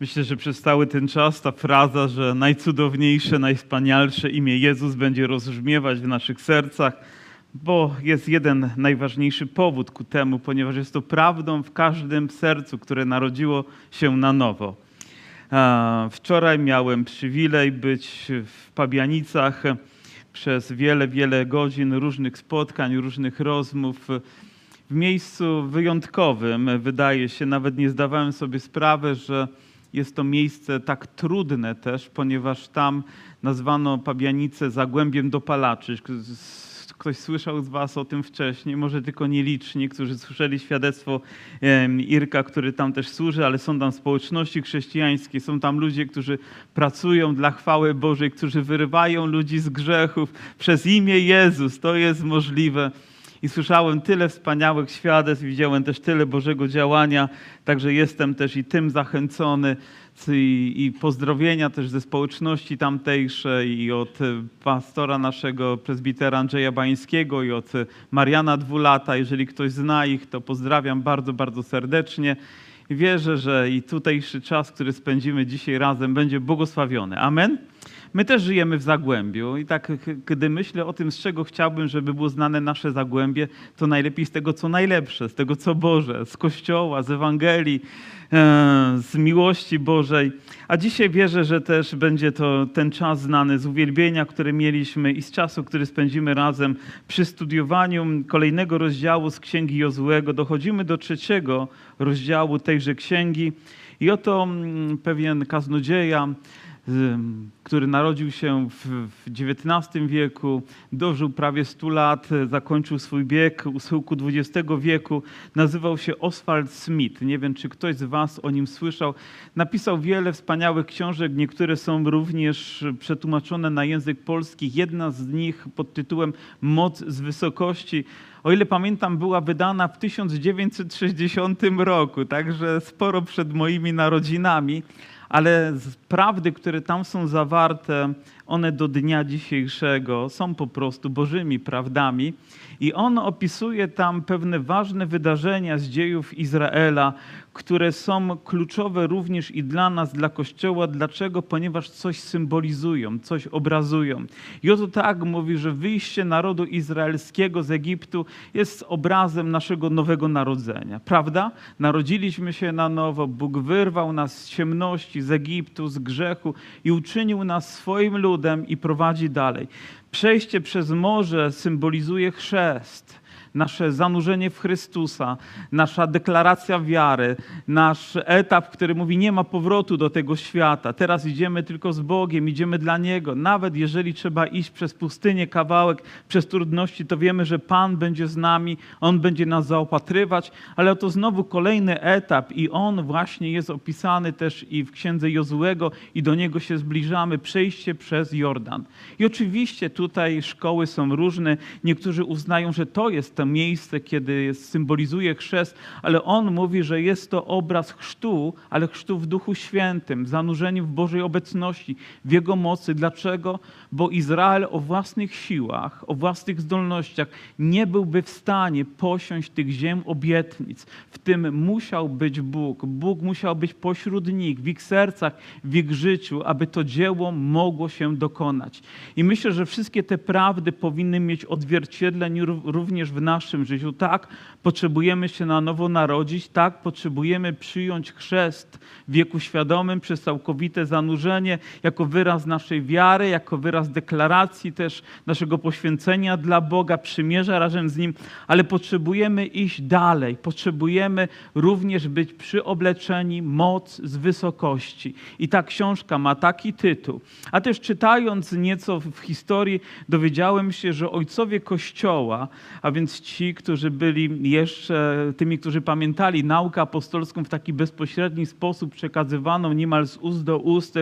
Myślę, że przez cały ten czas ta fraza, że najcudowniejsze, najwspanialsze imię Jezus będzie rozbrzmiewać w naszych sercach, bo jest jeden najważniejszy powód ku temu, ponieważ jest to prawdą w każdym sercu, które narodziło się na nowo. Wczoraj miałem przywilej być w Pabianicach przez wiele, wiele godzin różnych spotkań, różnych rozmów w miejscu wyjątkowym. Wydaje się, nawet nie zdawałem sobie sprawy, że jest to miejsce tak trudne też, ponieważ tam nazwano Pabianice Zagłębiem dopalaczy. Ktoś słyszał z Was o tym wcześniej, może tylko nieliczni, którzy słyszeli świadectwo Irka, który tam też służy, ale są tam społeczności chrześcijańskie, są tam ludzie, którzy pracują dla chwały Bożej, którzy wyrywają ludzi z grzechów przez imię Jezus. To jest możliwe. I słyszałem tyle wspaniałych świadectw, widziałem też tyle Bożego działania, także jestem też i tym zachęcony. I, pozdrowienia też ze społeczności tamtejszej i od e, pastora naszego prezbitera Andrzeja Bańskiego i od e, Mariana Dwulata. Jeżeli ktoś zna ich, to pozdrawiam bardzo, bardzo serdecznie. Wierzę, że i tutejszy czas, który spędzimy dzisiaj razem, będzie błogosławiony. Amen. My też żyjemy w Zagłębiu i tak, gdy myślę o tym, z czego chciałbym, żeby było znane nasze Zagłębie, to najlepiej z tego, co najlepsze, z tego, co Boże, z Kościoła, z Ewangelii, e, z miłości Bożej. A dzisiaj wierzę, że też będzie to ten czas znany z uwielbienia, który mieliśmy i z czasu, który spędzimy razem przy studiowaniu kolejnego rozdziału z Księgi Jozłego. Dochodzimy do trzeciego rozdziału tejże księgi i oto mm, pewien kaznodzieja, który narodził się w XIX wieku, dożył prawie 100 lat, zakończył swój bieg u schyłku XX wieku, nazywał się Oswald Smith. Nie wiem, czy ktoś z Was o nim słyszał. Napisał wiele wspaniałych książek, niektóre są również przetłumaczone na język polski. Jedna z nich pod tytułem Moc z wysokości. O ile pamiętam, była wydana w 1960 roku, także sporo przed moimi narodzinami ale z- prawdy, które tam są zawarte, one do dnia dzisiejszego są po prostu Bożymi prawdami. I on opisuje tam pewne ważne wydarzenia z dziejów Izraela, które są kluczowe również i dla nas, dla Kościoła. Dlaczego? Ponieważ coś symbolizują, coś obrazują. Oto tak mówi, że wyjście narodu izraelskiego z Egiptu jest obrazem naszego nowego narodzenia. Prawda? Narodziliśmy się na nowo, Bóg wyrwał nas z ciemności, z Egiptu, z grzechu i uczynił nas swoim ludem i prowadzi dalej. Przejście przez morze symbolizuje chrzest nasze zanurzenie w Chrystusa, nasza deklaracja wiary, nasz etap, który mówi nie ma powrotu do tego świata. Teraz idziemy tylko z Bogiem, idziemy dla Niego. Nawet jeżeli trzeba iść przez pustynię kawałek, przez trudności, to wiemy, że Pan będzie z nami, On będzie nas zaopatrywać, ale to znowu kolejny etap i on właśnie jest opisany też i w księdze Jozułego i do niego się zbliżamy, przejście przez Jordan. I oczywiście tutaj szkoły są różne. Niektórzy uznają, że to jest miejsce, kiedy symbolizuje chrzest, ale on mówi, że jest to obraz chrztu, ale chrztu w Duchu Świętym, zanurzeniu w Bożej obecności, w Jego mocy. Dlaczego? Bo Izrael o własnych siłach, o własnych zdolnościach nie byłby w stanie posiąść tych ziem obietnic. W tym musiał być Bóg. Bóg musiał być pośród nich, w ich sercach, w ich życiu, aby to dzieło mogło się dokonać. I myślę, że wszystkie te prawdy powinny mieć odzwierciedlenie ró- również w naszym życiu. Tak, potrzebujemy się na nowo narodzić, tak, potrzebujemy przyjąć chrzest w wieku świadomym przez całkowite zanurzenie, jako wyraz naszej wiary, jako wyraz deklaracji też naszego poświęcenia dla Boga, przymierza razem z Nim, ale potrzebujemy iść dalej. Potrzebujemy również być przyobleczeni moc z wysokości. I ta książka ma taki tytuł. A też czytając nieco w historii, dowiedziałem się, że ojcowie Kościoła, a więc ci, którzy byli jeszcze tymi, którzy pamiętali naukę apostolską w taki bezpośredni sposób przekazywaną niemal z ust do ust,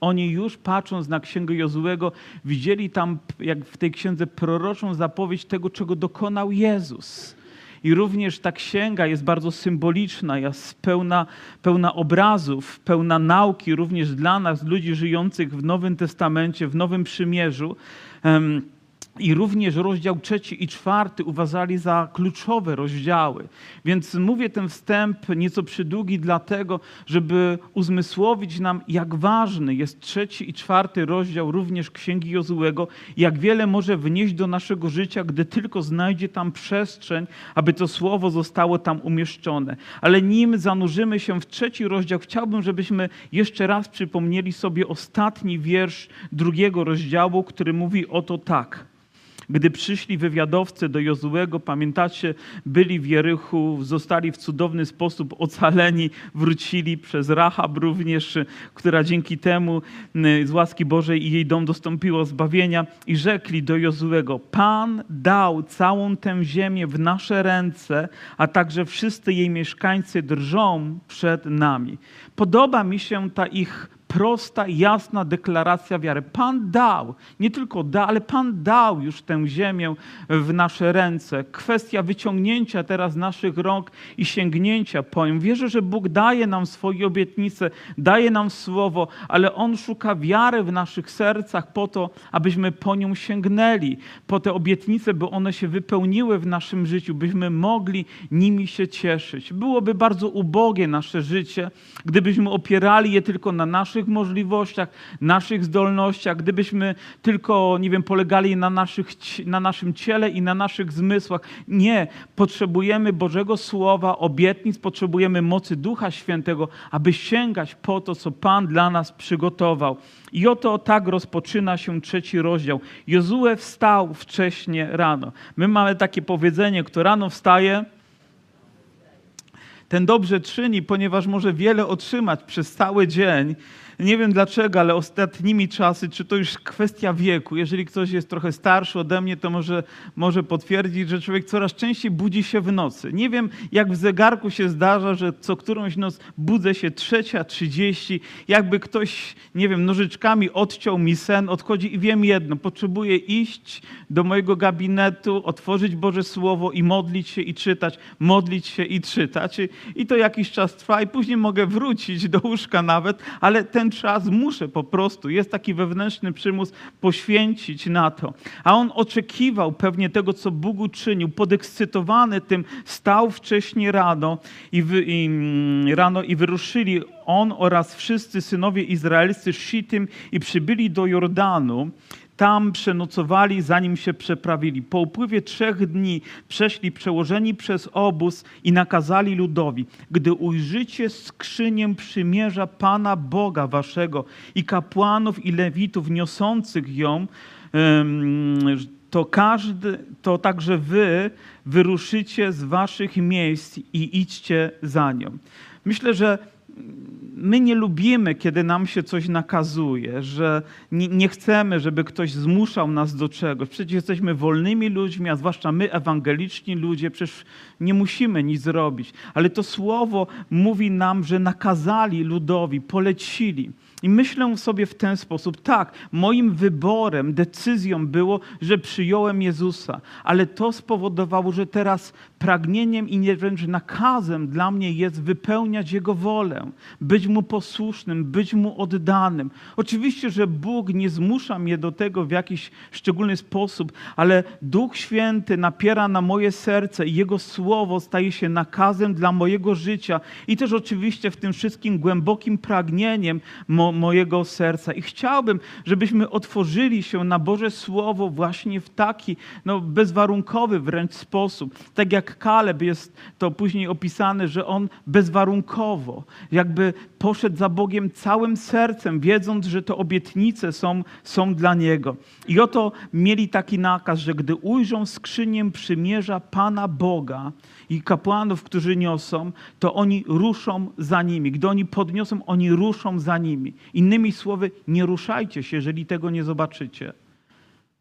oni już patrząc na księgę Jozułego, widzieli tam, jak w tej księdze, proroczą zapowiedź tego, czego dokonał Jezus. I również ta księga jest bardzo symboliczna, jest pełna, pełna obrazów, pełna nauki również dla nas, ludzi żyjących w Nowym Testamencie, w Nowym Przymierzu. Em, i również rozdział trzeci i czwarty uważali za kluczowe rozdziały. Więc mówię ten wstęp nieco przydługi, dlatego, żeby uzmysłowić nam, jak ważny jest trzeci i czwarty rozdział również Księgi Jozułego, jak wiele może wnieść do naszego życia, gdy tylko znajdzie tam przestrzeń, aby to słowo zostało tam umieszczone. Ale nim zanurzymy się w trzeci rozdział, chciałbym, żebyśmy jeszcze raz przypomnieli sobie ostatni wiersz drugiego rozdziału, który mówi oto tak. Gdy przyszli wywiadowcy do Jozułego, pamiętacie, byli w Jerychu, zostali w cudowny sposób ocaleni, wrócili przez Rahab również, która dzięki temu z łaski Bożej i jej dom dostąpiło zbawienia i rzekli do Jozułego, Pan dał całą tę ziemię w nasze ręce, a także wszyscy jej mieszkańcy drżą przed nami. Podoba mi się ta ich prosta, jasna deklaracja wiary. Pan dał, nie tylko da, ale Pan dał już tę ziemię w nasze ręce. Kwestia wyciągnięcia teraz naszych rąk i sięgnięcia po nią. Wierzę, że Bóg daje nam swoje obietnice, daje nam słowo, ale On szuka wiary w naszych sercach po to, abyśmy po nią sięgnęli, po te obietnice, by one się wypełniły w naszym życiu, byśmy mogli nimi się cieszyć. Byłoby bardzo ubogie nasze życie, gdybyśmy opierali je tylko na naszych możliwościach, naszych zdolnościach, gdybyśmy tylko, nie wiem, polegali na, naszych, na naszym ciele i na naszych zmysłach. Nie, potrzebujemy Bożego Słowa, obietnic, potrzebujemy mocy Ducha Świętego, aby sięgać po to, co Pan dla nas przygotował. I oto tak rozpoczyna się trzeci rozdział. Jozue wstał wcześnie rano. My mamy takie powiedzenie, kto rano wstaje, ten dobrze czyni, ponieważ może wiele otrzymać przez cały dzień. Nie wiem dlaczego, ale ostatnimi czasy, czy to już kwestia wieku, jeżeli ktoś jest trochę starszy ode mnie, to może, może potwierdzić, że człowiek coraz częściej budzi się w nocy. Nie wiem, jak w zegarku się zdarza, że co którąś noc budzę się trzecia, trzydzieści, jakby ktoś, nie wiem, nożyczkami odciął mi sen, odchodzi i wiem jedno, potrzebuję iść do mojego gabinetu, otworzyć Boże Słowo i modlić się i czytać, modlić się i czytać. I, to jakiś czas trwa i później mogę wrócić do łóżka nawet, ale ten czas muszę po prostu, jest taki wewnętrzny przymus poświęcić na to. A on oczekiwał pewnie tego, co Bóg uczynił, podekscytowany tym, stał wcześniej rano i, wy, i rano i wyruszyli on oraz wszyscy synowie izraelscy Shittim i przybyli do Jordanu tam przenocowali, zanim się przeprawili. Po upływie trzech dni przeszli przełożeni przez obóz i nakazali ludowi, gdy ujrzycie skrzynię przymierza Pana Boga waszego i kapłanów i lewitów niosących ją, to każdy, to także wy wyruszycie z waszych miejsc i idźcie za nią. Myślę, że my nie lubimy, kiedy nam się coś nakazuje, że nie, nie, chcemy, żeby ktoś zmuszał nas do czegoś. Przecież jesteśmy wolnymi ludźmi, a zwłaszcza my, ewangeliczni ludzie, przecież nie musimy nic zrobić. Ale to słowo mówi nam, że nakazali ludowi, polecili. I myślę sobie w ten sposób, tak, moim wyborem, decyzją było, że przyjąłem Jezusa, ale to spowodowało, że teraz pragnieniem i wręcz nakazem dla mnie jest wypełniać Jego wolę, być Mu posłusznym, być Mu oddanym. Oczywiście, że Bóg nie zmusza mnie do tego w jakiś szczególny sposób, ale Duch Święty napiera na moje serce i Jego Słowo staje się nakazem dla mojego życia i też oczywiście w tym wszystkim głębokim pragnieniem mo mojego serca. I chciałbym, żebyśmy otworzyli się na Boże Słowo właśnie w taki no, bezwarunkowy wręcz sposób. Tak jak Kaleb jest to później opisane, że on bezwarunkowo jakby poszedł za Bogiem całym sercem, wiedząc, że te obietnice są, są dla Niego. I oto mieli taki nakaz, że gdy ujrzą skrzynię przymierza Pana Boga i kapłanów, którzy niosą, to oni ruszą za nimi. Gdy oni podniosą, oni ruszą za nimi. Innymi słowy, nie ruszajcie się, jeżeli tego nie zobaczycie.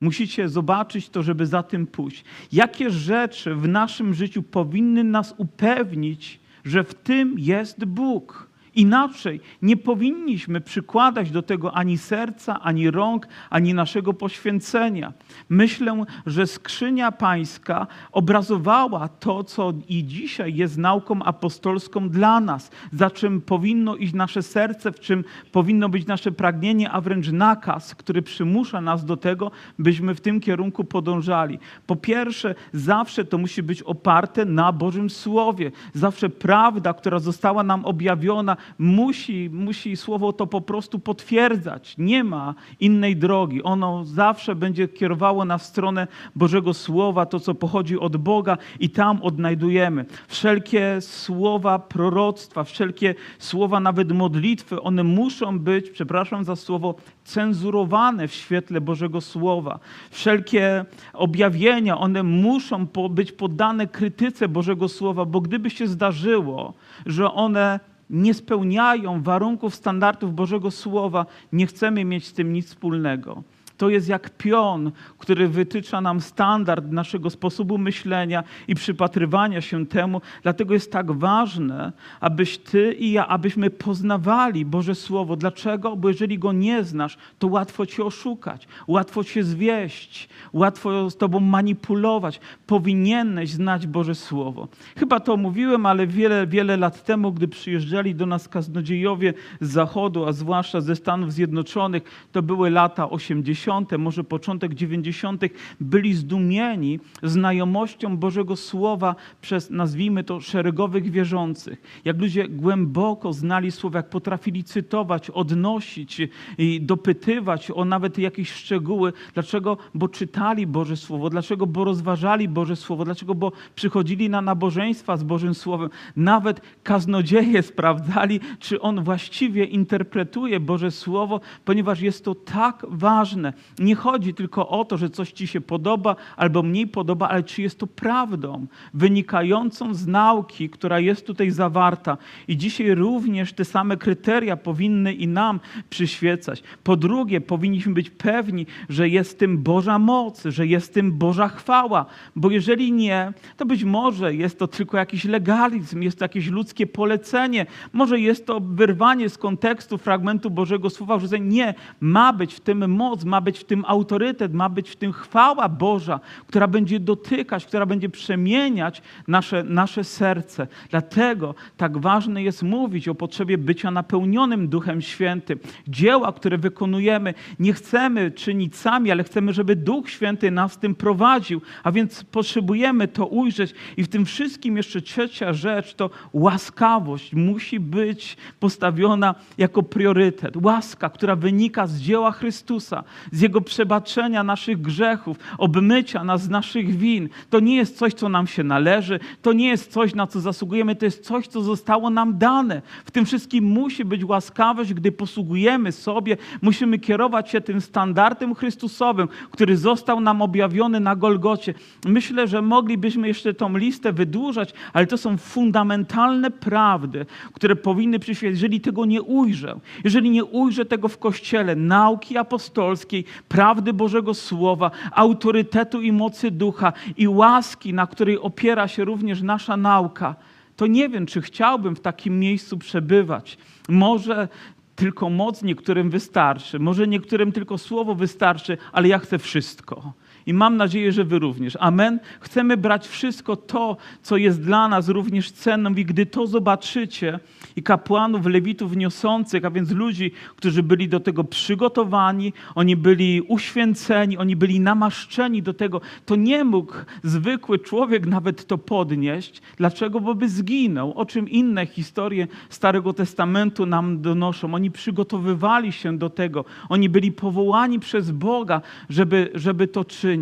Musicie zobaczyć to, żeby za tym pójść. Jakie rzeczy w naszym życiu powinny nas upewnić, że w tym jest Bóg? Inaczej nie powinniśmy przykładać do tego ani serca, ani rąk, ani naszego poświęcenia. Myślę, że skrzynia pańska obrazowała to, co i dzisiaj jest nauką apostolską dla nas, za czym powinno iść nasze serce, w czym powinno być nasze pragnienie, a wręcz nakaz, który przymusza nas do tego, byśmy w tym kierunku podążali. Po pierwsze, zawsze to musi być oparte na Bożym Słowie. Zawsze prawda, która została nam objawiona, musi, musi Słowo to po prostu potwierdzać. Nie ma innej drogi. Ono zawsze będzie kierowało nas w stronę Bożego Słowa, to co pochodzi od Boga i tam odnajdujemy. Wszelkie słowa proroctwa, wszelkie słowa nawet modlitwy, one muszą być, przepraszam za słowo, cenzurowane w świetle Bożego Słowa. Wszelkie objawienia, one muszą być poddane krytyce Bożego Słowa, bo gdyby się zdarzyło, że one nie spełniają warunków, standardów Bożego Słowa, nie chcemy mieć z tym nic wspólnego. To jest jak pion, który wytycza nam standard naszego sposobu myślenia i przypatrywania się temu. Dlatego jest tak ważne, abyś ty i ja, abyśmy poznawali Boże Słowo. Dlaczego? Bo jeżeli go nie znasz, to łatwo cię oszukać, łatwo cię zwieść, łatwo z tobą manipulować. Powinieneś znać Boże Słowo. Chyba to mówiłem, ale wiele, wiele lat temu, gdy przyjeżdżali do nas kaznodziejowie z Zachodu, a zwłaszcza ze Stanów Zjednoczonych, to były lata 80., może początek 90., byli zdumieni znajomością Bożego Słowa przez, nazwijmy to, szeregowych wierzących. Jak ludzie głęboko znali Słowo, jak potrafili cytować, odnosić i dopytywać o nawet jakieś szczegóły. Dlaczego? Bo czytali Boże Słowo. Dlaczego? Bo rozważali Boże Słowo. Dlaczego? Bo przychodzili na nabożeństwa z Bożym Słowem. Nawet kaznodzieje sprawdzali, czy on właściwie interpretuje Boże Słowo, ponieważ jest to tak ważne. Nie chodzi tylko o to, że coś ci się podoba albo mniej podoba, ale czy jest to prawdą wynikającą z nauki, która jest tutaj zawarta. I dzisiaj również te same kryteria powinny i nam przyświecać. Po drugie, powinniśmy być pewni, że jest tym Boża moc, że jest tym Boża chwała, bo jeżeli nie, to być może jest to tylko jakiś legalizm, jest to jakieś ludzkie polecenie, może jest to wyrwanie z kontekstu fragmentu Bożego Słowa, że nie, ma być w tym moc, ma być w tym autorytet, ma być w tym chwała Boża, która będzie dotykać, która będzie przemieniać nasze, nasze serce. Dlatego tak ważne jest mówić o potrzebie bycia napełnionym Duchem Świętym. Dzieła, które wykonujemy, nie chcemy czynić sami, ale chcemy, żeby Duch Święty nas tym prowadził, a więc potrzebujemy to ujrzeć. I w tym wszystkim jeszcze trzecia rzecz to łaskawość musi być postawiona jako priorytet. Łaska, która wynika z dzieła Chrystusa, Jego przebaczenia naszych grzechów, obmycia nas z naszych win. To nie jest coś, co nam się należy, to nie jest coś, na co zasługujemy, to jest coś, co zostało nam dane. W tym wszystkim musi być łaskawość, gdy posługujemy sobie, musimy kierować się tym standardem Chrystusowym, który został nam objawiony na Golgocie. Myślę, że moglibyśmy jeszcze tą listę wydłużać, ale to są fundamentalne prawdy, które powinny przyświecić. Jeżeli tego nie ujrzę, jeżeli nie ujrzę tego w Kościele, nauki apostolskiej, prawdy Bożego Słowa, autorytetu i mocy Ducha i łaski, na której opiera się również nasza nauka, to nie wiem, czy chciałbym w takim miejscu przebywać. Może tylko moc niektórym wystarczy, może niektórym tylko słowo wystarczy, ale ja chcę wszystko. I mam nadzieję, że Wy również. Amen. Chcemy brać wszystko to, co jest dla nas również cenną, i gdy to zobaczycie, i kapłanów, lewitów niosących, a więc ludzi, którzy byli do tego przygotowani, oni byli uświęceni, oni byli namaszczeni do tego, to nie mógł zwykły człowiek nawet to podnieść. Dlaczego? Bo by zginął. O czym inne historie Starego Testamentu nam donoszą. Oni przygotowywali się do tego. Oni byli powołani przez Boga, żeby, żeby to czynić.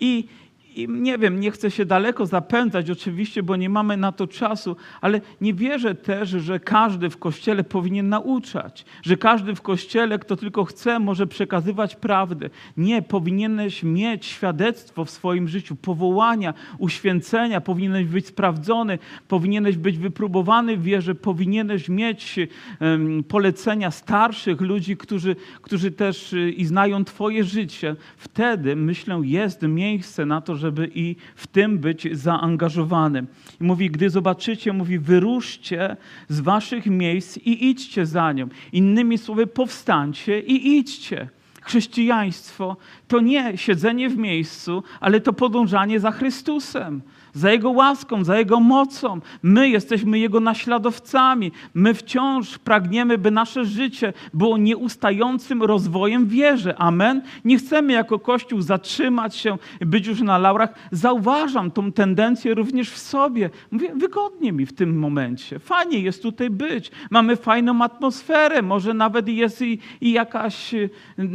I, i nie wiem, nie chcę się daleko zapędzać oczywiście, bo nie mamy na to czasu, ale nie wierzę też, że każdy w kościele powinien nauczać, że każdy w kościele, kto tylko chce, może przekazywać prawdę. Nie, powinieneś mieć świadectwo w swoim życiu, powołania, uświęcenia, powinieneś być sprawdzony, powinieneś być wypróbowany w wierze, powinieneś mieć polecenia starszych ludzi, którzy, którzy też y, i znają Twoje życie. Wtedy, myślę, jest miejsce na to, żeby żeby i w tym być zaangażowanym. I mówi, gdy zobaczycie, mówi, wyruszcie z waszych miejsc i idźcie za nią. Innymi słowy, powstańcie i idźcie. Chrześcijaństwo to nie siedzenie w miejscu, ale to podążanie za Chrystusem, za Jego łaską, za Jego mocą. My jesteśmy Jego naśladowcami. My wciąż pragniemy, by nasze życie było nieustającym rozwojem wierze. Amen. Nie chcemy jako Kościół zatrzymać się, być już na laurach. Zauważam tą tendencję również w sobie. Mówię, wygodnie mi w tym momencie. Fajnie jest tutaj być. Mamy fajną atmosferę. Może nawet jest i, i jakaś, y,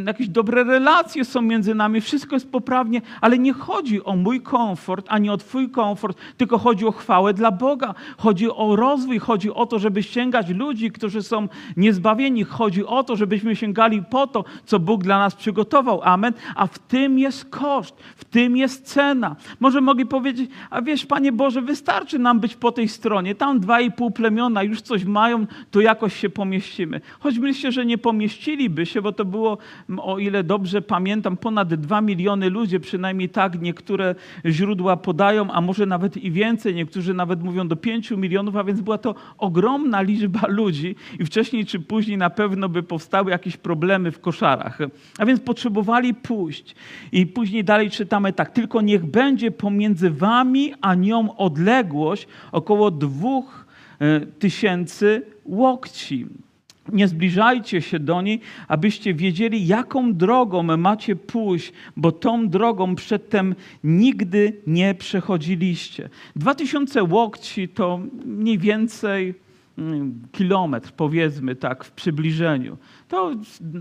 jakieś dobre relacje są między nami. Wszystko jest poprawnie, ale nie chodzi o mój komfort, ani o Twój komfort, tylko chodzi o chwałę dla Boga. Chodzi o rozwój, chodzi o to, żeby sięgać ludzi, którzy są niezbawieni. Chodzi o to, żebyśmy sięgali po to, co Bóg dla nas przygotował. Amen. A w tym jest koszt, w tym jest cena. Może mogli powiedzieć, a wiesz, Panie Boże, wystarczy nam być po tej stronie. Tam dwa i pół plemiona już coś mają, to jakoś się pomieścimy. Choć myślę, że nie pomieściliby się, bo to było, o ile dobrze pamiętam, ponad dwa miliony ludzi, przynajmniej tak niektóre źródła podają, a może nawet i więcej. Niektórzy nawet mówią do pięciu milionów, a więc była to ogromna liczba ludzi i wcześniej czy później na pewno by powstały jakieś problemy w koszarach. A więc potrzebowali pójść. I później dalej czytamy tak, tylko niech będzie pomiędzy wami a nią odległość około dwóch e, tysięcy łokci. Nie zbliżajcie się do niej, abyście wiedzieli, jaką drogą macie pójść, bo tą drogą przedtem nigdy nie przechodziliście. Dwa tysiące łokci to mniej więcej kilometr, powiedzmy tak, w przybliżeniu. To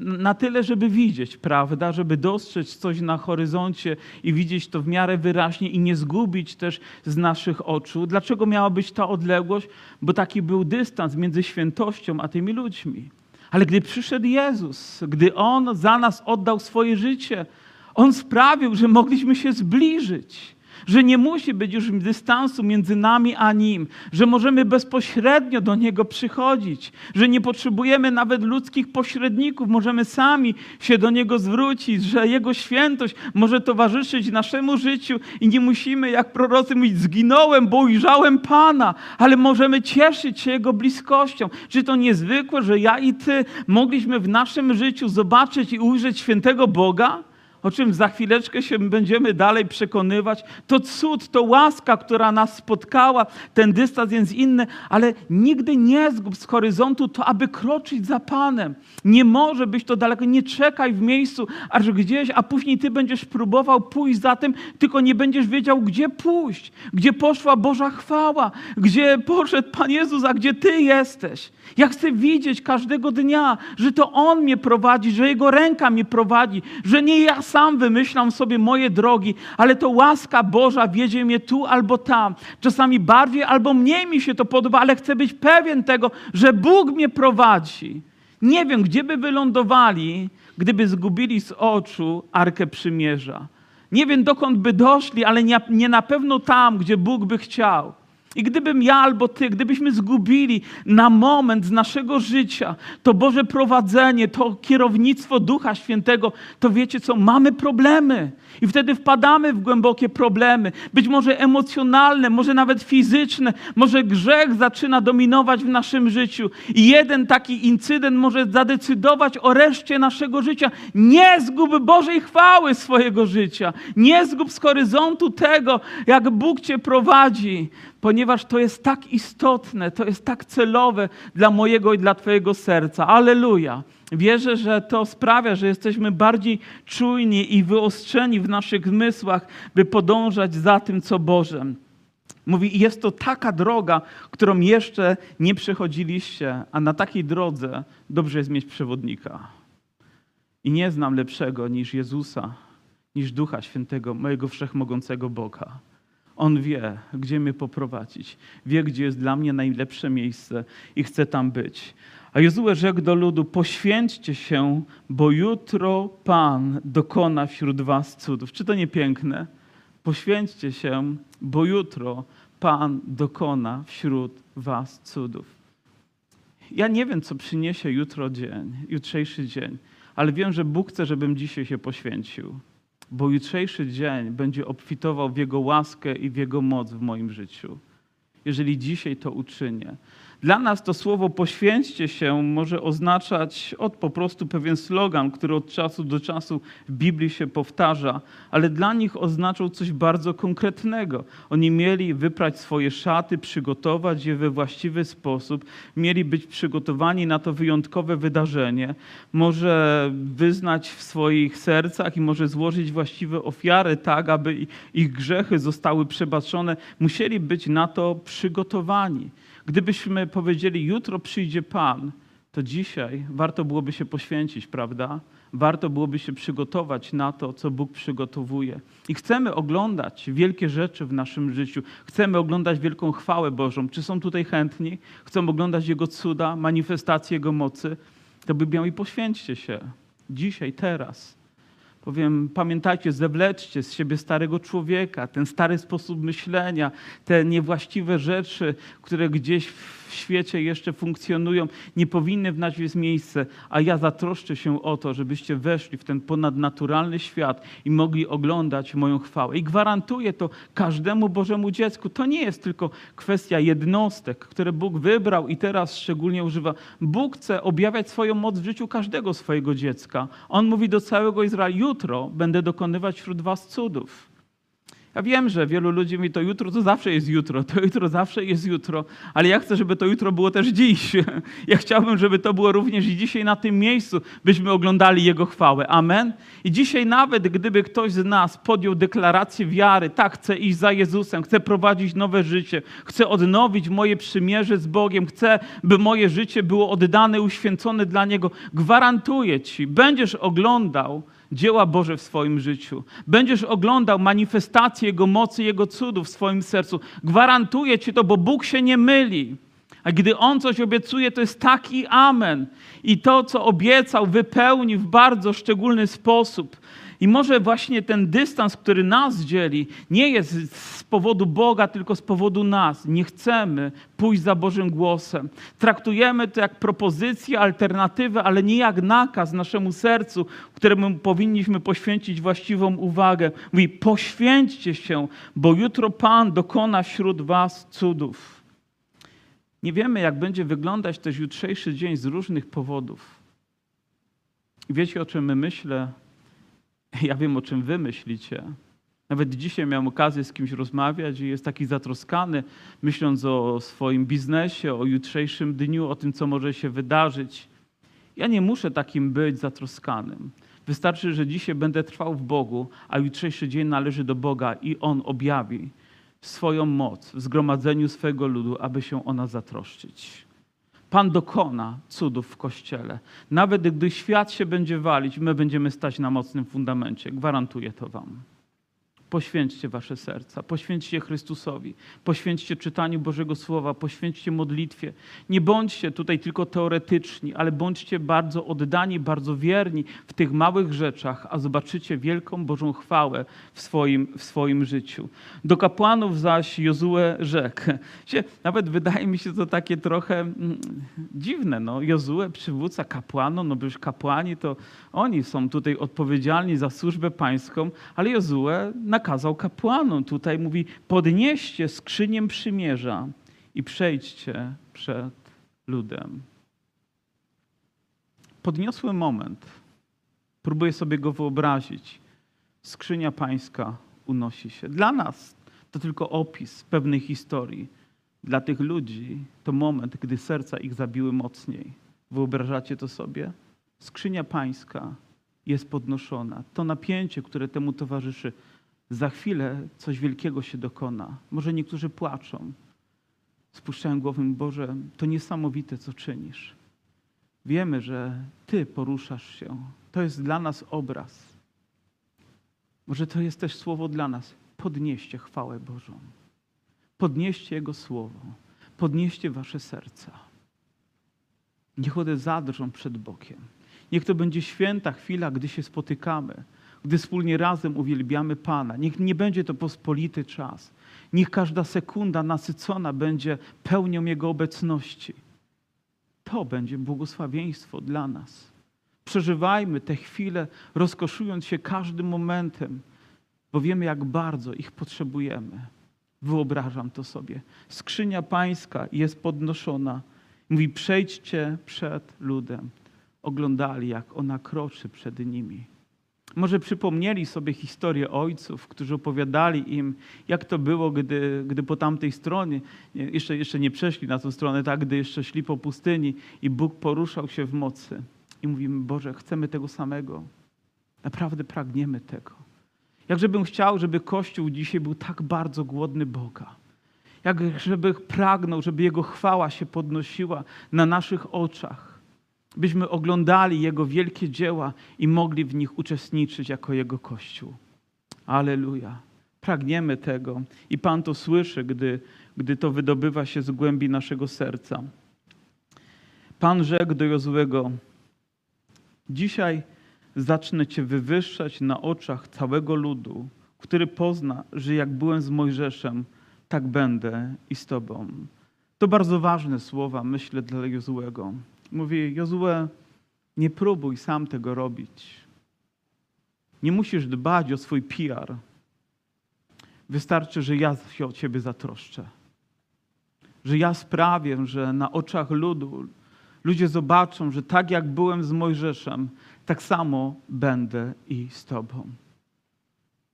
na tyle, żeby widzieć, prawda, żeby dostrzec coś na horyzoncie i widzieć to w miarę wyraźnie i nie zgubić też z naszych oczu. Dlaczego miała być ta odległość? Bo taki był dystans między świętością a tymi ludźmi. Ale gdy przyszedł Jezus, gdy On za nas oddał swoje życie, On sprawił, że mogliśmy się zbliżyć że nie musi być już dystansu między nami a Nim, że możemy bezpośrednio do Niego przychodzić, że nie potrzebujemy nawet ludzkich pośredników, możemy sami się do Niego zwrócić, że Jego świętość może towarzyszyć naszemu życiu i nie musimy, jak prorocy, mówić, zginąłem, bo ujrzałem Pana, ale możemy cieszyć się Jego bliskością. Czy to niezwykłe, że ja i Ty mogliśmy w naszym życiu zobaczyć i ujrzeć świętego Boga? O czym za chwileczkę się będziemy dalej przekonywać. To cud, to łaska, która nas spotkała, ten dystans jest inny, ale nigdy nie zgub z horyzontu to, aby kroczyć za Panem. Nie może być to daleko, nie czekaj w miejscu, aż gdzieś, a później Ty będziesz próbował pójść za tym, tylko nie będziesz wiedział, gdzie pójść, gdzie poszła Boża chwała, gdzie poszedł Pan Jezus, a gdzie Ty jesteś. Ja chcę widzieć każdego dnia, że to On mnie prowadzi, że Jego ręka mnie prowadzi, że nie ja sam wymyślam sobie moje drogi, ale to łaska Boża wiedzie mnie tu albo tam. Czasami bardziej albo mniej mi się to podoba, ale chcę być pewien tego, że Bóg mnie prowadzi. Nie wiem, gdzie by wylądowali, gdyby zgubili z oczu Arkę Przymierza. Nie wiem, dokąd by doszli, ale nie, nie na pewno tam, gdzie Bóg by chciał. I gdybym ja albo ty, gdybyśmy zgubili na moment z naszego życia to Boże prowadzenie, to kierownictwo Ducha Świętego, to wiecie co, mamy problemy. I wtedy wpadamy w głębokie problemy, być może emocjonalne, może nawet fizyczne, może grzech zaczyna dominować w naszym życiu. I jeden taki incydent może zadecydować o reszcie naszego życia. Nie zgub Bożej chwały swojego życia. Nie zgub z horyzontu tego, jak Bóg cię prowadzi ponieważ to jest tak istotne, to jest tak celowe dla mojego i dla Twojego serca. Aleluja. Wierzę, że to sprawia, że jesteśmy bardziej czujni i wyostrzeni w naszych zmysłach, by podążać za tym, co Boże. Mówi, jest to taka droga, którą jeszcze nie przechodziliście, a na takiej drodze dobrze jest mieć przewodnika. I nie znam lepszego niż Jezusa, niż Ducha Świętego, mojego wszechmogącego Boga. On wie, gdzie mnie poprowadzić, wie, gdzie jest dla mnie najlepsze miejsce i chce tam być. A Jozue rzekł do ludu: Poświęćcie się, bo jutro Pan dokona wśród was cudów. Czy to nie piękne? Poświęćcie się, bo jutro Pan dokona wśród was cudów. Ja nie wiem, co przyniesie jutro dzień, jutrzejszy dzień, ale wiem, że Bóg chce, żebym dzisiaj się poświęcił. Bo jutrzejszy dzień będzie obfitował w Jego łaskę i w Jego moc w moim życiu. Jeżeli dzisiaj to uczynię. Dla nas to słowo poświęćcie się może oznaczać od po prostu pewien slogan, który od czasu do czasu w Biblii się powtarza, ale dla nich oznaczał coś bardzo konkretnego. Oni mieli wyprać swoje szaty, przygotować je we właściwy sposób, mieli być przygotowani na to wyjątkowe wydarzenie, może wyznać w swoich sercach i może złożyć właściwe ofiary tak, aby ich grzechy zostały przebaczone. Musieli być na to przygotowani. Gdybyśmy powiedzieli, jutro przyjdzie Pan, to dzisiaj warto byłoby się poświęcić, prawda? Warto byłoby się przygotować na to, co Bóg przygotowuje. I chcemy oglądać wielkie rzeczy w naszym życiu. Chcemy oglądać wielką chwałę Bożą. Czy są tutaj chętni? Chcą oglądać Jego cuda, manifestacje Jego mocy? To miał i poświęćcie się. Dzisiaj, teraz. Powiem, pamiętajcie, zewleczcie z siebie starego człowieka, ten stary sposób myślenia, te niewłaściwe rzeczy, które gdzieś w świecie jeszcze funkcjonują, nie powinny w nas mieć miejsce, a ja zatroszczę się o to, żebyście weszli w ten ponadnaturalny świat i mogli oglądać moją chwałę. I gwarantuję to każdemu Bożemu dziecku. To nie jest tylko kwestia jednostek, które Bóg wybrał i teraz szczególnie używa. Bóg chce objawiać swoją moc w życiu każdego swojego dziecka. On mówi do całego Izraela, jutro będę dokonywać wśród was cudów. Ja wiem, że wielu ludzi mi to jutro, to zawsze jest jutro, to jutro zawsze jest jutro, ale ja chcę, żeby to jutro było też dziś. Ja chciałbym, żeby to było również i dzisiaj na tym miejscu, byśmy oglądali Jego chwałę. Amen. I dzisiaj nawet gdyby ktoś z nas podjął deklarację wiary, tak, chcę iść za Jezusem, chcę prowadzić nowe życie, chcę odnowić moje przymierze z Bogiem, chcę, by moje życie było oddane, uświęcone dla Niego, gwarantuję Ci, będziesz oglądał dzieła Boże w swoim życiu. Będziesz oglądał manifestację Jego mocy, Jego cudów w swoim sercu. Gwarantuję Ci to, bo Bóg się nie myli. A gdy On coś obiecuje, to jest taki amen. I to, co obiecał, wypełni w bardzo szczególny sposób. I może właśnie ten dystans, który nas dzieli, nie jest z powodu Boga, tylko z powodu nas. Nie chcemy pójść za Bożym głosem. Traktujemy to jak propozycję, alternatywę, ale nie jak nakaz naszemu sercu, któremu powinniśmy poświęcić właściwą uwagę. Mówi, poświęćcie się, bo jutro Pan dokona wśród was cudów. Nie wiemy, jak będzie wyglądać też jutrzejszy dzień z różnych powodów. Wiecie, o czym my myślę? Ja wiem, o czym wy myślicie. Nawet dzisiaj miałem okazję z kimś rozmawiać i jest taki zatroskany, myśląc o swoim biznesie, o jutrzejszym dniu, o tym, co może się wydarzyć. Ja nie muszę takim być zatroskanym. Wystarczy, że dzisiaj będę trwał w Bogu, a jutrzejszy dzień należy do Boga i On objawi swoją moc w zgromadzeniu swego ludu, aby się ona zatroszczyć. Pan dokona cudów w Kościele. Nawet gdy świat się będzie walić, my będziemy stać na mocnym fundamencie. Gwarantuję to Wam. Poświęćcie wasze serca, poświęćcie Chrystusowi, poświęćcie czytaniu Bożego Słowa, poświęćcie modlitwie. Nie bądźcie tutaj tylko teoretyczni, ale bądźcie bardzo oddani, bardzo wierni w tych małych rzeczach, a zobaczycie wielką Bożą chwałę w swoim, w swoim życiu. Do kapłanów zaś Jozue rzekł. Nawet wydaje mi się to takie trochę mm, dziwne. No. Jozue, przywódca kapłanom, no bo już kapłani to oni są tutaj odpowiedzialni za służbę pańską, ale Jozue nakazał kapłanom. Tutaj mówi, podnieście skrzynię przymierza i przejdźcie przed ludem. Podniosły moment. Próbuję sobie go wyobrazić. Skrzynia pańska unosi się. Dla nas to tylko opis pewnej historii. Dla tych ludzi to moment, gdy serca ich zabiły mocniej. Wyobrażacie to sobie? Skrzynia pańska jest podnoszona. To napięcie, które temu towarzyszy, za chwilę coś wielkiego się dokona. Może niektórzy płaczą, spuszczają głowę, Boże, to niesamowite, co czynisz. Wiemy, że Ty poruszasz się. To jest dla nas obraz. Może to jest też słowo dla nas. Podnieście chwałę Bożą. Podnieście Jego słowo. Podnieście Wasze serca. Niech one zadrżą przed Bogiem. Niech to będzie święta chwila, gdy się spotykamy gdy wspólnie razem uwielbiamy Pana. Niech nie będzie to pospolity czas. Niech każda sekunda nasycona będzie pełnią Jego obecności. To będzie błogosławieństwo dla nas. Przeżywajmy te chwile, rozkoszując się każdym momentem, bo wiemy, jak bardzo ich potrzebujemy. Wyobrażam to sobie. Skrzynia pańska jest podnoszona. Mówi: przejdźcie przed ludem. Oglądali, jak ona kroczy przed nimi. Może przypomnieli sobie historię ojców, którzy opowiadali im, jak to było, gdy, gdy po tamtej stronie, nie, jeszcze, jeszcze nie przeszli na tą stronę, tak, gdy jeszcze szli po pustyni i Bóg poruszał się w mocy. I mówimy, Boże, chcemy tego samego. Naprawdę pragniemy tego. Jakże bym chciał, żeby Kościół dzisiaj był tak bardzo głodny Boga. Jak żeby pragnął, żeby Jego chwała się podnosiła na naszych oczach. Byśmy oglądali Jego wielkie dzieła i mogli w nich uczestniczyć jako Jego Kościół. Aleluja. Pragniemy tego i Pan to słyszy, gdy, gdy to wydobywa się z głębi naszego serca. Pan rzekł do Jozłego, dzisiaj zacznę Cię wywyższać na oczach całego ludu, który pozna, że jak byłem z Mojżeszem, tak będę i z Tobą. To bardzo ważne słowa, myślę, dla Jozłego. Mówi, Jozue, nie próbuj sam tego robić. Nie musisz dbać o swój PR. Wystarczy, że ja się o Ciebie zatroszczę. Że ja sprawię, że na oczach ludu ludzie zobaczą, że tak jak byłem z Mojżeszem, tak samo będę i z Tobą.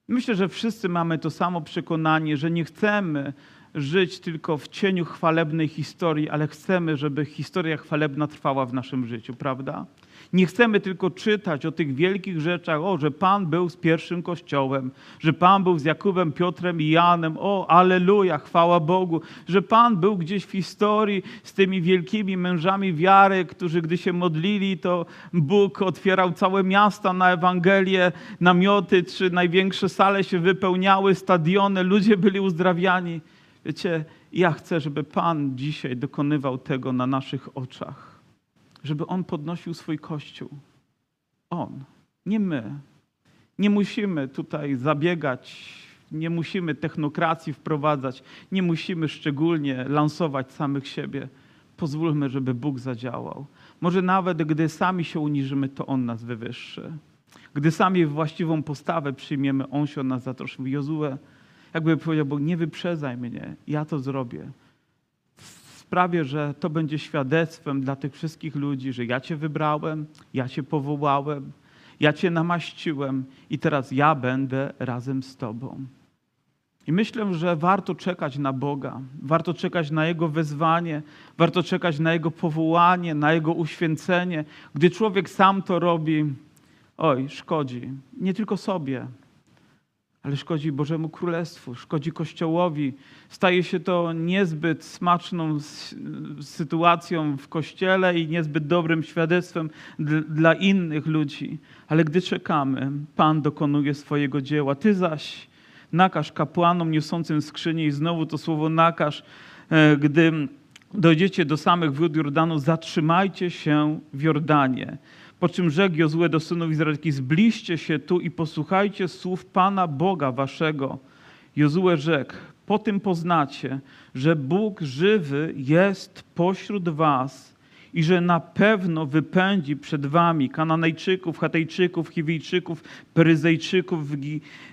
Myślę, że wszyscy mamy to samo przekonanie, że nie chcemy żyć tylko w cieniu chwalebnej historii, ale chcemy, żeby historia chwalebna trwała w naszym życiu, prawda? Nie chcemy tylko czytać o tych wielkich rzeczach, o, że Pan był z pierwszym kościołem, że Pan był z Jakubem, Piotrem i Janem, o, aleluja, chwała Bogu, że Pan był gdzieś w historii z tymi wielkimi mężami wiary, którzy gdy się modlili, to Bóg otwierał całe miasta na Ewangelię, namioty czy największe sale się wypełniały, stadiony, ludzie byli uzdrawiani. Wiecie, ja chcę, żeby Pan dzisiaj dokonywał tego na naszych oczach. Żeby On podnosił swój Kościół. On, nie my. Nie musimy tutaj zabiegać, nie musimy technokracji wprowadzać, nie musimy szczególnie lansować samych siebie. Pozwólmy, żeby Bóg zadziałał. Może nawet gdy sami się uniżymy, to On nas wywyższy. Gdy sami właściwą postawę przyjmiemy, On się od nas zatroszczy. Mówi, Jozue, jakby powiedział Bóg, nie wyprzedzaj mnie, ja to zrobię. Sprawię, że to będzie świadectwem dla tych wszystkich ludzi, że ja Cię wybrałem, ja Cię powołałem, ja Cię namaściłem i teraz ja będę razem z Tobą. I myślę, że warto czekać na Boga, warto czekać na Jego wezwanie, warto czekać na Jego powołanie, na Jego uświęcenie. Gdy człowiek sam to robi, oj, szkodzi. Nie tylko sobie, ale szkodzi Bożemu Królestwu, szkodzi Kościołowi. Staje się to niezbyt smaczną sytuacją w Kościele i niezbyt dobrym świadectwem dla innych ludzi. Ale gdy czekamy, Pan dokonuje swojego dzieła. Ty zaś nakaż kapłanom niosącym skrzynię i znowu to słowo nakaż, e, gdy dojdziecie do samych wód Jordanu, zatrzymajcie się w Jordanie. Po czym rzekł Jozue do synów izraelskich, zbliżcie się tu i posłuchajcie słów Pana Boga waszego. Jozue rzekł, po tym poznacie, że Bóg żywy jest pośród was i że na pewno wypędzi przed wami Kananejczyków, Chatejczyków, Chiwijczyków, Peryzejczyków,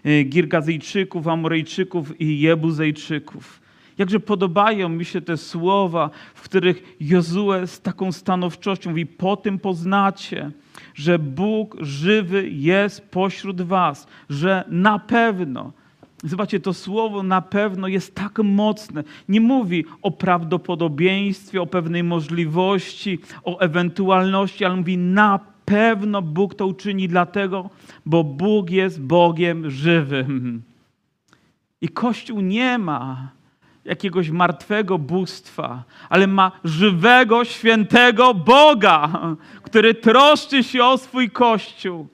e, Girgazyjczyków, Amorejczyków i Jebuzejczyków. Jakże podobają mi się te słowa, w których Jozue z taką stanowczością mówi, po tym poznacie, że Bóg żywy jest pośród was, że na pewno, zobaczcie, to słowo na pewno jest tak mocne. Nie mówi o prawdopodobieństwie, o pewnej możliwości, o ewentualności, ale mówi na pewno Bóg to uczyni dlatego, bo Bóg jest Bogiem żywym. I Kościół nie ma jakiegoś martwego bóstwa, ale ma żywego, świętego Boga, który troszczy się o swój Kościół.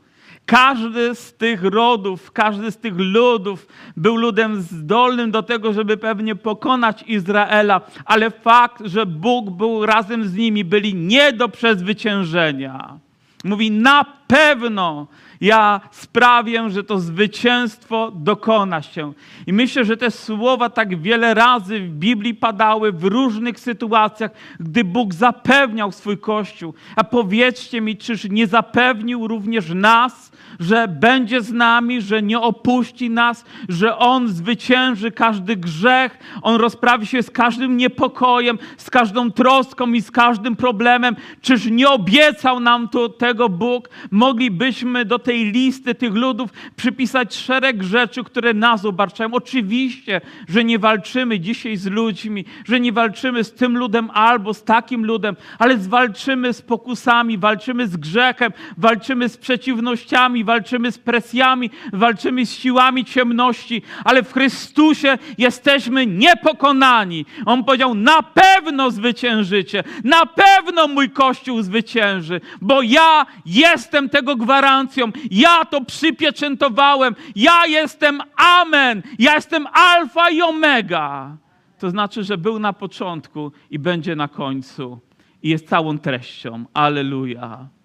Każdy z tych rodów, każdy z tych ludów był ludem zdolnym do tego, żeby pewnie pokonać Izraela, ale fakt, że Bóg był razem z nimi, byli nie do przezwyciężenia. Mówi, na pewno ja sprawię, że to zwycięstwo dokona się. I myślę, że te słowa tak wiele razy w Biblii padały w różnych sytuacjach, gdy Bóg zapewniał swój Kościół. A powiedzcie mi, czyż nie zapewnił również nas, że będzie z nami, że nie opuści nas, że On zwycięży każdy grzech, On rozprawi się z każdym niepokojem, z każdą troską i z każdym problemem. Czyż nie obiecał nam to, tego Bóg? Moglibyśmy do tej listy tych ludów przypisać szereg rzeczy, które nas obarczają. Oczywiście, że nie walczymy dzisiaj z ludźmi, że nie walczymy z tym ludem albo z takim ludem, ale walczymy z pokusami, walczymy z grzechem, walczymy z przeciwnościami, walczymy z presjami, walczymy z siłami ciemności, ale w Chrystusie jesteśmy niepokonani. On powiedział: Na pewno zwyciężycie, na pewno mój Kościół zwycięży, bo ja jestem tego gwarancją, ja to przypieczętowałem, ja jestem Amen, ja jestem Alfa i Omega. To znaczy, że był na początku i będzie na końcu i jest całą treścią. Aleluja.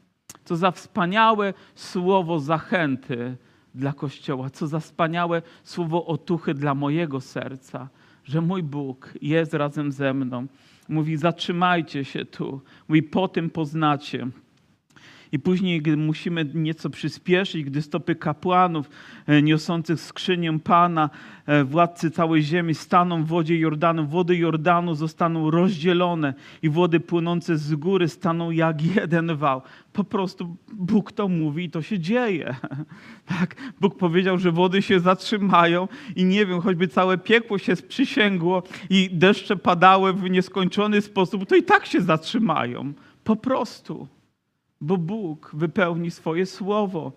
Co za wspaniałe słowo zachęty dla Kościoła, co za wspaniałe słowo otuchy dla mojego serca, że mój Bóg jest razem ze mną. Mówi, zatrzymajcie się tu. Mówi, po tym poznacie. I później, gdy musimy nieco przyspieszyć, gdy stopy kapłanów e, niosących skrzynię Pana, e, władcy całej ziemi, staną w wodzie Jordanu, wody Jordanu zostaną rozdzielone i wody płynące z góry staną jak jeden wał. Po prostu Bóg to mówi i to się dzieje. Tak, Bóg powiedział, że wody się zatrzymają i nie wiem, choćby całe piekło się sprzysięgło i deszcze padały w nieskończony sposób, to i tak się zatrzymają. Po prostu bo Bóg wypełni swoje słowo.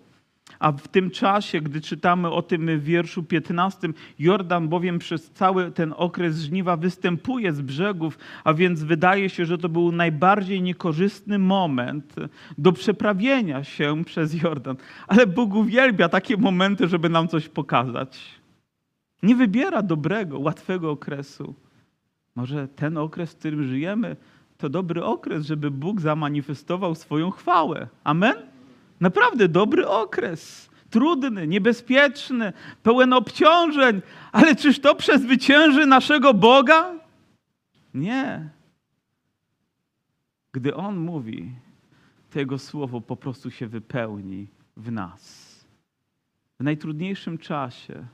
A w tym czasie, gdy czytamy o tym w wierszu 15, Jordan bowiem przez cały ten okres żniwa występuje z brzegów, a więc wydaje się, że to był najbardziej niekorzystny moment do przeprawienia się przez Jordan. Ale Bóg uwielbia takie momenty, żeby nam coś pokazać. Nie wybiera dobrego, łatwego okresu. Może ten okres, w którym żyjemy, to dobry okres, żeby Bóg zamanifestował swoją chwałę. Amen? Naprawdę dobry okres. Trudny, niebezpieczny, pełen obciążeń, ale czyż to przezwycięży naszego Boga? Nie. Gdy On mówi, to Jego słowo po prostu się wypełni w nas. W najtrudniejszym czasie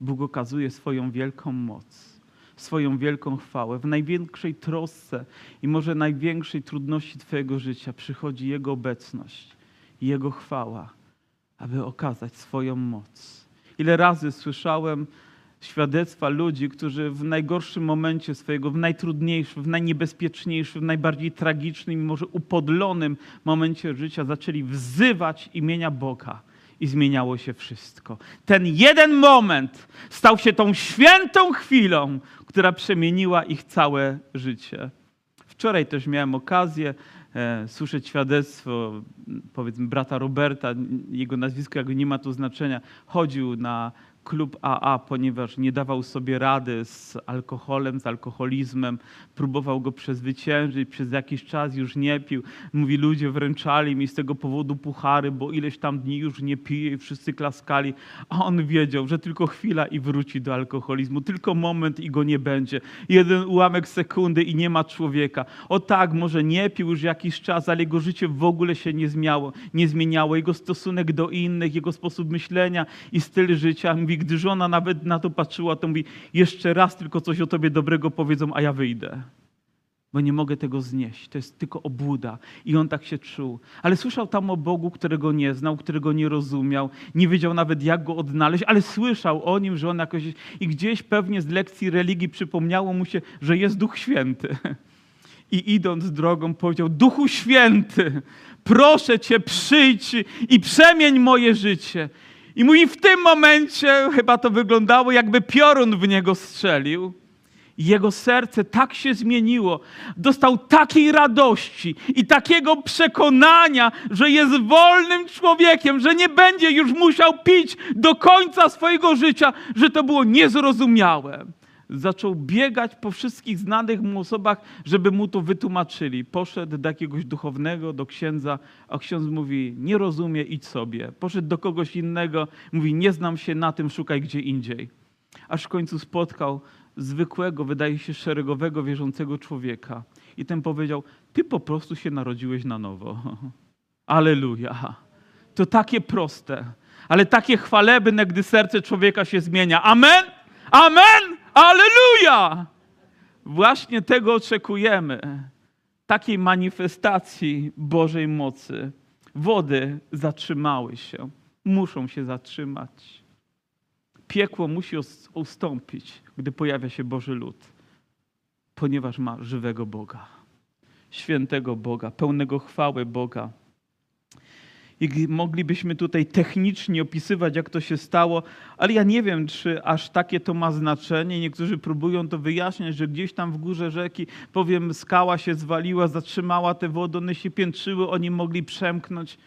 Bóg okazuje swoją wielką moc swoją wielką chwałę. W największej trosce i może największej trudności Twojego życia przychodzi Jego obecność Jego chwała, aby okazać swoją moc. Ile razy słyszałem świadectwa ludzi, którzy w najgorszym momencie swojego, w najtrudniejszym, w najniebezpieczniejszym, w najbardziej tragicznym może upodlonym momencie życia zaczęli wzywać imienia Boga i zmieniało się wszystko. Ten jeden moment stał się tą świętą chwilą, która przemieniła ich całe życie. Wczoraj też miałem okazję e, słyszeć świadectwo, powiedzmy, brata Roberta, jego nazwisko jakby nie ma tu znaczenia, chodził na klub AA, ponieważ nie dawał sobie rady z alkoholem, z alkoholizmem, próbował go przezwyciężyć, przez jakiś czas już nie pił. Mówi, ludzie wręczali mi z tego powodu puchary, bo ileś tam dni już nie pije i wszyscy klaskali, a on wiedział, że tylko chwila i wróci do alkoholizmu, tylko moment i go nie będzie. Jeden ułamek sekundy i nie ma człowieka. O tak, może nie pił już jakiś czas, ale jego życie w ogóle się nie zmieniało, nie zmieniało. Jego stosunek do innych, jego sposób myślenia i styl życia. Mówi, gdy żona nawet na to patrzyła, to mówi, jeszcze raz tylko coś o tobie dobrego powiedzą, a ja wyjdę. Bo nie mogę tego znieść. To jest tylko obłuda. I on tak się czuł. Ale słyszał tam o Bogu, którego nie znał, którego nie rozumiał. Nie wiedział nawet, jak go odnaleźć, ale słyszał o nim, że on jakoś... I gdzieś pewnie z lekcji religii przypomniało mu się, że jest Duch Święty. I idąc drogą powiedział, Duchu Święty, proszę Cię, przyjdź i przemień moje życie. I mówi, w tym momencie chyba to wyglądało, jakby piorun w niego strzelił. I jego serce tak się zmieniło, dostał takiej radości i takiego przekonania, że jest wolnym człowiekiem, że nie będzie już musiał pić do końca swojego życia, że to było niezrozumiałe. Zaczął biegać po wszystkich znanych mu osobach, żeby mu to wytłumaczyli. Poszedł do jakiegoś duchownego, do księdza, a ksiądz mówi: Nie rozumie, idź sobie. Poszedł do kogoś innego, mówi: Nie znam się na tym, szukaj gdzie indziej. Aż w końcu spotkał zwykłego, wydaje się, szeregowego, wierzącego człowieka. I ten powiedział: Ty po prostu się narodziłeś na nowo. Aleluja. To takie proste, ale takie chwalebne, gdy serce człowieka się zmienia. Amen? Amen! Aleluja! Właśnie tego oczekujemy. Takiej manifestacji Bożej mocy. Wody zatrzymały się, muszą się zatrzymać. Piekło musi ustąpić, gdy pojawia się Boży lud, ponieważ ma żywego Boga, świętego Boga, pełnego chwały Boga. I moglibyśmy tutaj technicznie opisywać, jak to się stało, ale ja nie wiem, czy aż takie to ma znaczenie. Niektórzy próbują to wyjaśniać, że gdzieś tam w górze rzeki, powiem, skała się zwaliła, zatrzymała te wody, one się piętrzyły, oni mogli przemknąć.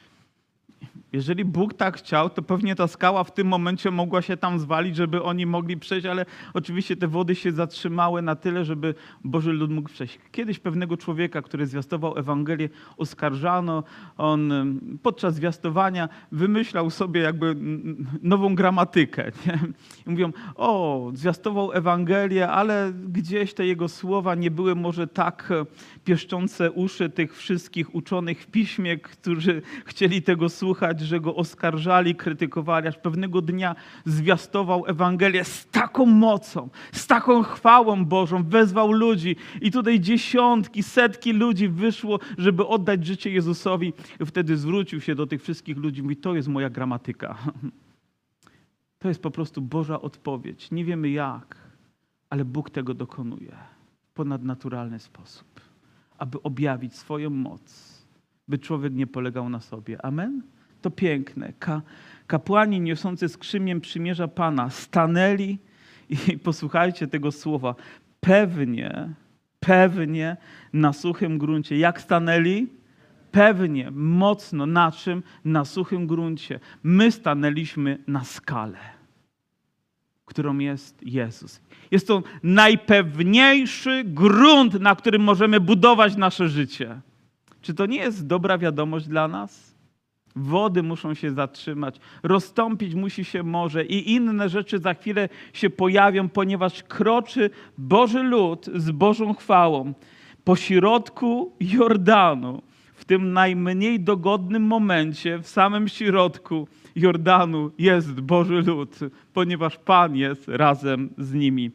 Jeżeli Bóg tak chciał, to pewnie ta skała w tym momencie mogła się tam zwalić, żeby oni mogli przejść, ale oczywiście te wody się zatrzymały na tyle, żeby Boży lud mógł przejść. Kiedyś pewnego człowieka, który zwiastował Ewangelię, oskarżano. On podczas zwiastowania wymyślał sobie jakby nową gramatykę. Nie? I mówią, o, zwiastował Ewangelię, ale gdzieś te jego słowa nie były może tak e, pieszczące uszy tych wszystkich uczonych w piśmie, którzy chcieli tego słuchać, że go oskarżali, krytykowali, aż pewnego dnia zwiastował Ewangelię z taką mocą, z taką chwałą Bożą, wezwał ludzi i tutaj dziesiątki, setki ludzi wyszło, żeby oddać życie Jezusowi. Wtedy zwrócił się do tych wszystkich ludzi i mówi, to jest moja gramatyka. To jest po prostu Boża odpowiedź. Nie wiemy jak, ale Bóg tego dokonuje w ponadnaturalny sposób, aby objawić swoją moc, by człowiek nie polegał na sobie. Amen? To piękne. Ka kapłani niosący skrzymię przymierza Pana stanęli i posłuchajcie tego słowa. Pewnie, pewnie na suchym gruncie. Jak stanęli? Pewnie, mocno. Na czym? Na suchym gruncie. My stanęliśmy na skale, którą jest Jezus. Jest to najpewniejszy grunt, na którym możemy budować nasze życie. Czy to nie jest dobra wiadomość dla nas? Wody muszą się zatrzymać, rozstąpić musi się morze i inne rzeczy za chwilę się pojawią, ponieważ kroczy Boży lud z Bożą chwałą po środku Jordanu, w tym najmniej dogodnym momencie, w samym środku Jordanu jest Boży lud, ponieważ Pan jest razem z nimi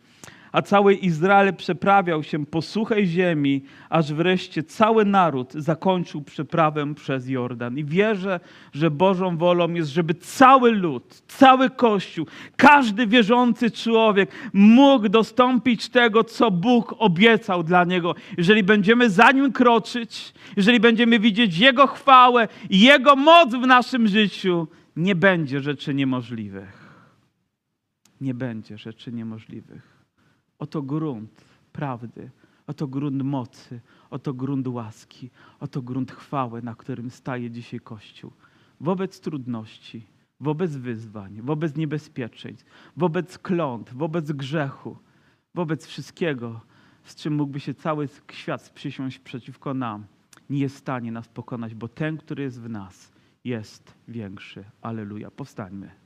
a cały Izrael przeprawiał się po suchej ziemi, aż wreszcie cały naród zakończył przeprawę przez Jordan. I wierzę, że Bożą wolą jest, żeby cały lud, cały Kościół, każdy wierzący człowiek mógł dostąpić tego, co Bóg obiecał dla niego. Jeżeli będziemy za nim kroczyć, jeżeli będziemy widzieć Jego chwałę Jego moc w naszym życiu, nie będzie rzeczy niemożliwych. Nie będzie rzeczy niemożliwych. Oto grunt prawdy, oto grunt mocy, oto grunt łaski, oto grunt chwały, na którym staje dzisiaj Kościół. Wobec trudności, wobec wyzwań, wobec niebezpieczeństw, wobec kląt, wobec grzechu, wobec wszystkiego, z czym mógłby się cały świat sprzysiąść przeciwko nam, nie jest w stanie nas pokonać, bo ten, który jest w nas, jest większy. Aleluja. Powstańmy.